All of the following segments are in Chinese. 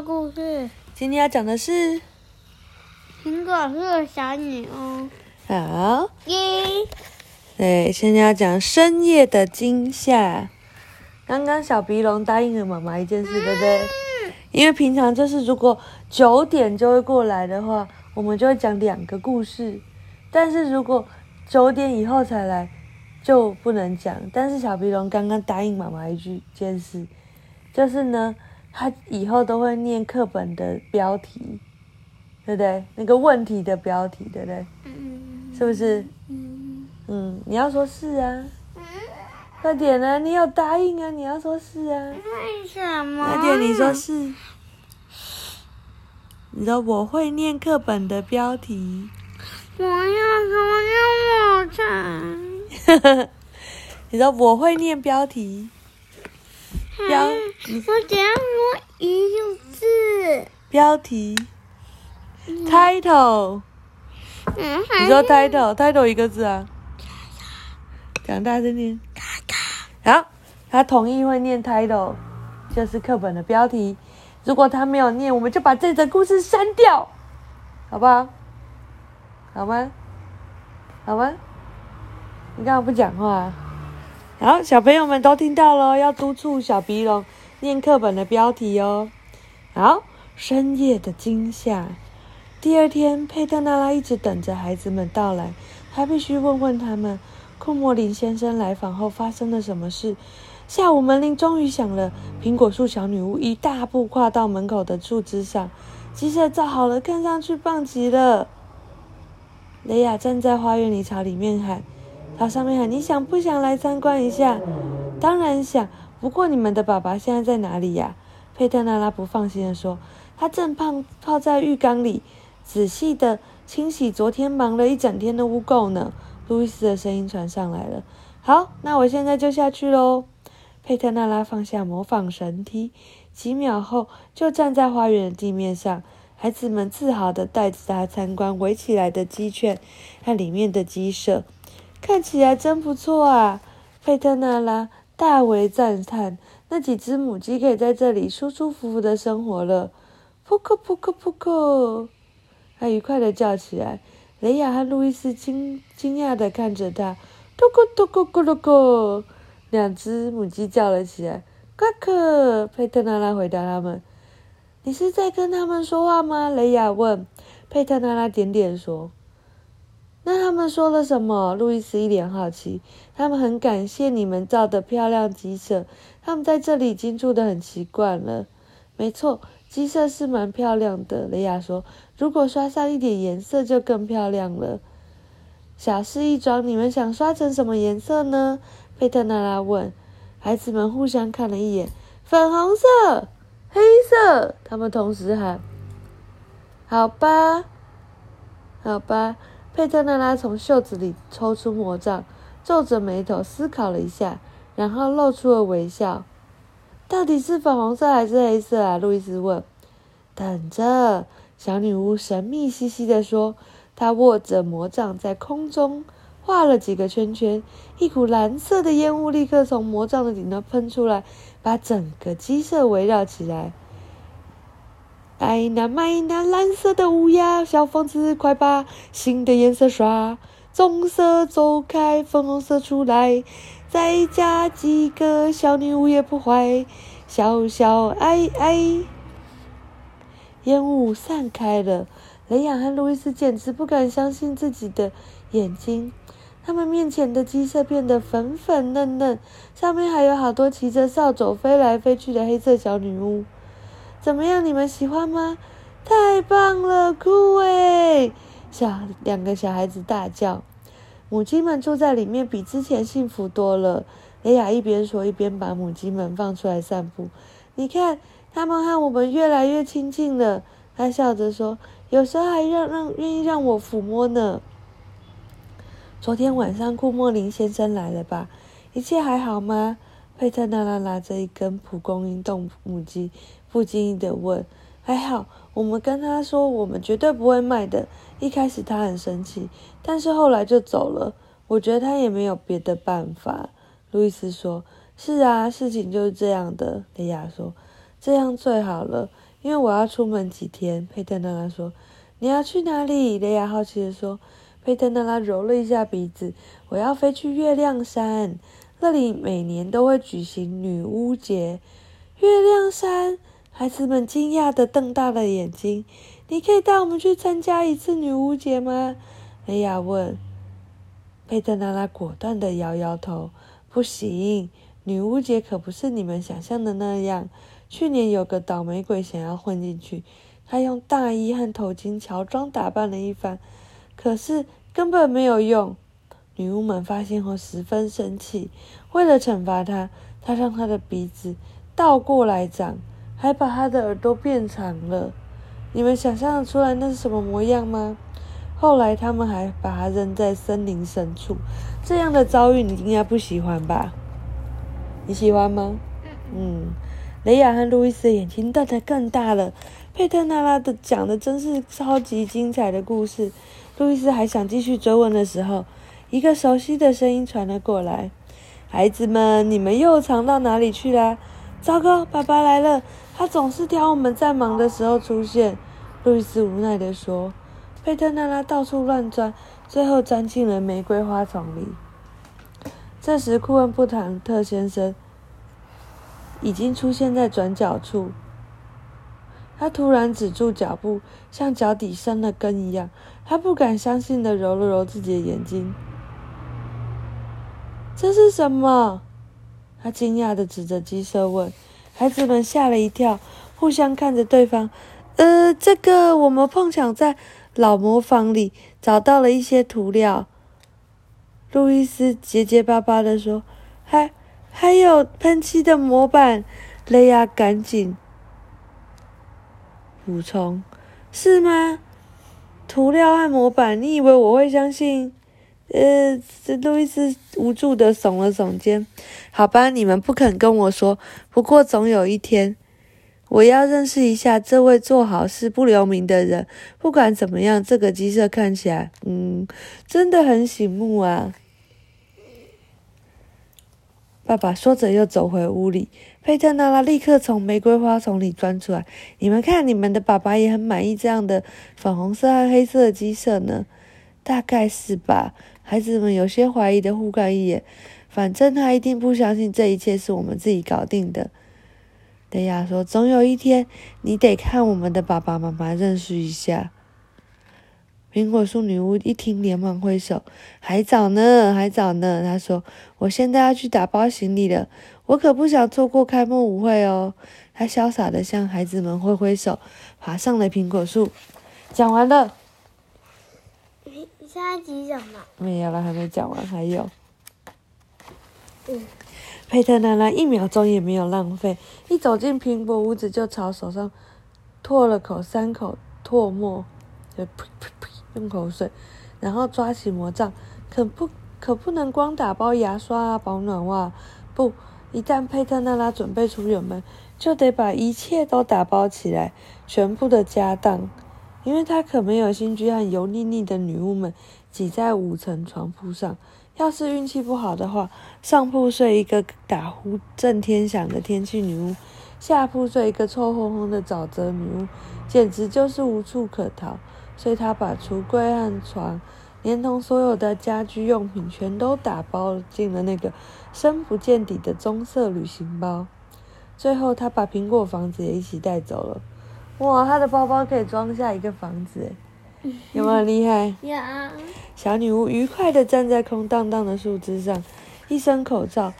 个故事？今天要讲的是，苹果树小女巫。好，一，对，现在要讲深夜的惊吓。刚刚小鼻龙答应了妈妈一件事，对不对？因为平常就是如果九点就会过来的话，我们就会讲两个故事。但是如果九点以后才来，就不能讲。但是小鼻龙刚刚答应妈妈一句件事，就是呢，他以后都会念课本的标题，对不对？那个问题的标题，对不对？嗯是不是？嗯嗯，你要说是啊，快点啊！你有答应啊，你要说是啊，为什么？快点，你说是。你说我会念课本的标题，我要说要我唱。你说我会念标题，标嗯我只要说一个字。标题，title。嗯，你说 title，title 一个字啊，讲大声点。好，他同意会念 title，就是课本的标题。如果他没有念，我们就把这则故事删掉，好不好？好吗？好吗？你干嘛不讲话？好，小朋友们都听到了，要督促小鼻龙念课本的标题哦。好，深夜的惊吓。第二天，佩特娜拉一直等着孩子们到来，他必须问问他们，库莫林先生来访后发生了什么事。下午门铃终于响了，苹果树小女巫一大步跨到门口的树枝上，鸡舍造好了，看上去棒极了。雷亚站在花园里朝里面喊，朝上面喊：“你想不想来参观一下？”“当然想，不过你们的爸爸现在在哪里呀？”佩特纳拉不放心地说：“他正泡泡在浴缸里。”仔细的清洗昨天忙了一整天的污垢呢。路易斯的声音传上来了。好，那我现在就下去喽。佩特纳拉放下模仿神梯，几秒后就站在花园的地面上。孩子们自豪的带着他参观围起来的鸡圈和里面的鸡舍，看起来真不错啊！佩特纳拉大为赞叹。那几只母鸡可以在这里舒舒服服的生活了。扑克扑克扑克。他愉快的叫起来，雷亚和路易斯惊惊讶的看着他，咕咕咕咕咕噜咕，两只母鸡叫了起来。呱克，佩特纳拉回答他们：“你是在跟他们说话吗？”雷亚问。佩特纳拉点点说：“那他们说了什么？”路易斯一脸好奇。他们很感谢你们造的漂亮鸡舍，他们在这里已经住得很习惯了。没错。鸡舍是蛮漂亮的，雷亚说：“如果刷上一点颜色，就更漂亮了。”小事一桩，你们想刷成什么颜色呢？佩特纳拉问。孩子们互相看了一眼，粉红色、黑色，他们同时喊：“好吧，好吧。”佩特纳拉从袖子里抽出魔杖，皱着眉头思考了一下，然后露出了微笑。到底是粉红色还是黑色啊？路易斯问。等着，小女巫神秘兮兮地说。她握着魔杖在空中画了几个圈圈，一股蓝色的烟雾立刻从魔杖的顶端喷出来，把整个鸡舍围绕起来。哎那买那蓝色的乌鸦，小疯子，快把新的颜色刷，棕色走开，粉红色出来。再加几个，小女巫也不坏。小小哎哎，烟雾散开了，雷亚和路易斯简直不敢相信自己的眼睛。他们面前的鸡舍变得粉粉嫩嫩，上面还有好多骑着扫帚飞来飞去的黑色小女巫。怎么样，你们喜欢吗？太棒了，酷诶！小两个小孩子大叫。母鸡们住在里面比之前幸福多了。雷亚一边说，一边把母鸡们放出来散步。你看，它们和我们越来越亲近了。他笑着说：“有时候还让让愿意让我抚摸呢。”昨天晚上库莫林先生来了吧？一切还好吗？佩特纳拉拿着一根蒲公英动母鸡，不经意的问：“还好，我们跟他说我们绝对不会卖的。一开始他很生气，但是后来就走了。我觉得他也没有别的办法。”路易斯说：“是啊，事情就是这样的。”雷亚说：“这样最好了，因为我要出门几天。”佩特娜拉说。“你要去哪里？”雷亚好奇的说。佩特娜拉揉了一下鼻子：“我要飞去月亮山，这里每年都会举行女巫节。”月亮山，孩子们惊讶的瞪大了眼睛。“你可以带我们去参加一次女巫节吗？”雷亚问。佩特娜拉果断的摇摇头：“不行，女巫节可不是你们想象的那样。去年有个倒霉鬼想要混进去，他用大衣和头巾乔装打扮了一番。”可是根本没有用，女巫们发现后十分生气。为了惩罚他，他让他的鼻子倒过来长，还把他的耳朵变长了。你们想象得出来那是什么模样吗？后来他们还把他扔在森林深处。这样的遭遇你应该不喜欢吧？你喜欢吗？嗯。雷亚和路易斯的眼睛瞪得更大了。佩特娜拉的讲的真是超级精彩的故事。路易斯还想继续追问的时候，一个熟悉的声音传了过来：“孩子们，你们又藏到哪里去了？”糟糕，爸爸来了！他总是挑我们在忙的时候出现。”路易斯无奈地说。佩特娜拉到处乱钻，最后钻进了玫瑰花丛里。这时，库恩布坦特先生已经出现在转角处。他突然止住脚步，像脚底生了根一样。他不敢相信的揉了揉自己的眼睛。这是什么？他惊讶的指着鸡舍问。孩子们吓了一跳，互相看着对方。呃，这个我们碰巧在老磨坊里找到了一些涂料。路易斯结结巴巴的说：“还还有喷漆的模板。”雷亚赶紧。补充，是吗？涂料和模板，你以为我会相信？呃，路易斯无助的耸了耸肩。好吧，你们不肯跟我说。不过总有一天，我要认识一下这位做好事不留名的人。不管怎么样，这个鸡舍看起来，嗯，真的很醒目啊。爸爸说着，又走回屋里。佩特娜拉立刻从玫瑰花丛里钻出来。你们看，你们的爸爸也很满意这样的粉红色和黑色的鸡舍呢。大概是吧。孩子们有些怀疑的互看一眼。反正他一定不相信这一切是我们自己搞定的。德亚说：“总有一天，你得看我们的爸爸妈妈，认识一下。”苹果树女巫一听，连忙挥手：“还早呢，还早呢。”她说：“我现在要去打包行李了，我可不想错过开幕舞会哦。”她潇洒的向孩子们挥挥手，爬上了苹果树。讲完了。下一集讲吗？没有了，还没讲完，还有。嗯。佩特娜拉一秒钟也没有浪费，一走进苹果屋子，就朝手上唾了口三口唾沫，就呸呸呸。用口水，然后抓起魔杖，可不可不能光打包牙刷啊、保暖袜？不，一旦佩特娜拉准备出远门，就得把一切都打包起来，全部的家当，因为他可没有心去和油腻腻的女巫们挤在五层床铺上。要是运气不好的话，上铺睡一个打呼震天响的天气女巫，下铺睡一个臭烘烘的沼泽女巫，简直就是无处可逃。所以他把橱柜和床，连同所有的家居用品，全都打包进了那个深不见底的棕色旅行包。最后，他把苹果房子也一起带走了。哇，他的包包可以装下一个房子，有没有很厉害？有。小女巫愉快地站在空荡荡的树枝上，一声口罩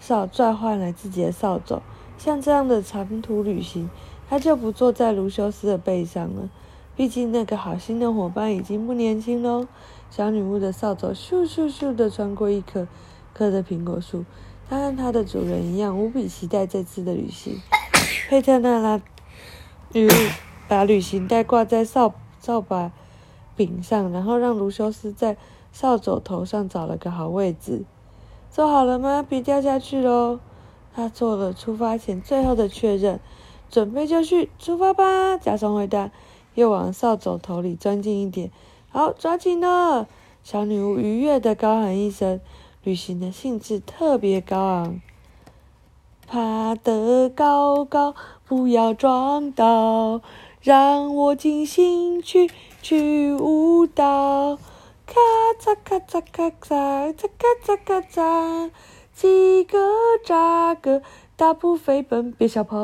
扫拽换来自己的扫帚。像这样的长途旅行，她就不坐在卢修斯的背上了。毕竟那个好心的伙伴已经不年轻喽。小女巫的扫帚咻咻咻地穿过一棵棵的苹果树，她和她的主人一样无比期待这次的旅行。佩特娜拉女巫把旅行袋挂在扫扫把柄上，然后让卢修斯在扫帚头上找了个好位置。做好了吗？别掉下去喽！他做了出发前最后的确认，准备就绪，出发吧！假装回答。又往扫帚头里钻进一点，好，抓紧了！小女巫愉悦的高喊一声，旅行的兴致特别高昂。爬得高高，不要撞到，让我尽兴去去舞蹈。咔嚓咔嚓咔嚓，嚓咔嚓咔嚓，几个扎个，大步飞奔，别小跑。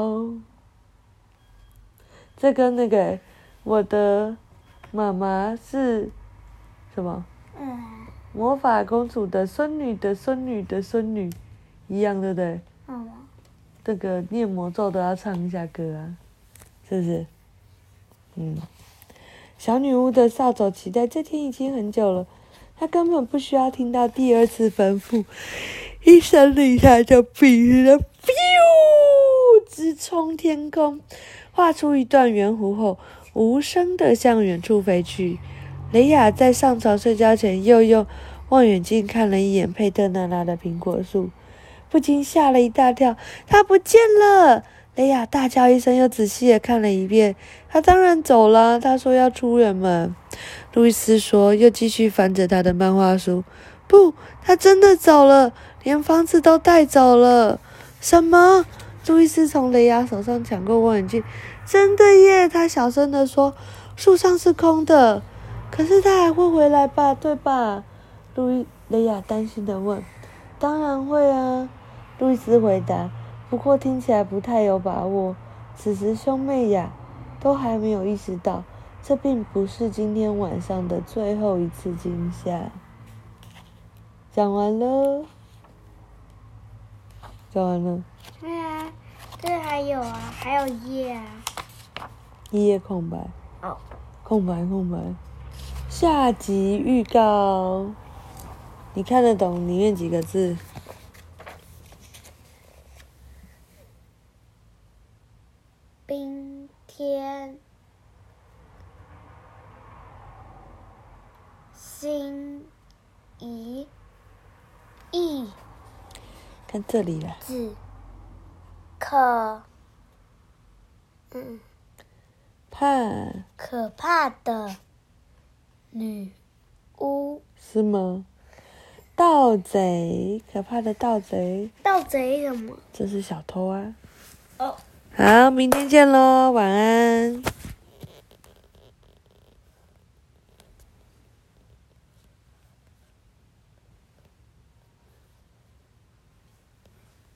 这跟那个我的妈妈是什么？嗯，魔法公主的孙女的孙女的孙女一样，对不对？嗯，这个念魔咒都要唱一下歌啊，是不是？嗯，小女巫的扫帚期待这天已经很久了，她根本不需要听到第二次吩咐，一声令下就笔了，直冲天空，画出一段圆弧后，无声的向远处飞去。雷雅在上床睡觉前，又用望远镜看了一眼佩特娜拉的苹果树，不禁吓了一大跳，他不见了！雷亚大叫一声，又仔细的看了一遍，他当然走了。他说要出远门。路易斯说，又继续翻着他的漫画书。不，他真的走了，连房子都带走了。什么？路易斯从雷亚手上抢过望远镜。真的耶！他小声的说，树上是空的。可是他还会回来吧，对吧？路易雷亚担心的问。当然会啊，路易斯回答。不过听起来不太有把握。此时兄妹俩都还没有意识到，这并不是今天晚上的最后一次惊吓。讲完了，讲完了。对啊，这还有啊，还有页啊。一页空白。哦。空白，空白。下集预告，你看得懂里面几个字？冰天心一意看这里了。子可嗯怕可怕的女巫是吗？盗贼，可怕的盗贼，盗贼什么？这是小偷啊！哦。好，明天见喽，晚安。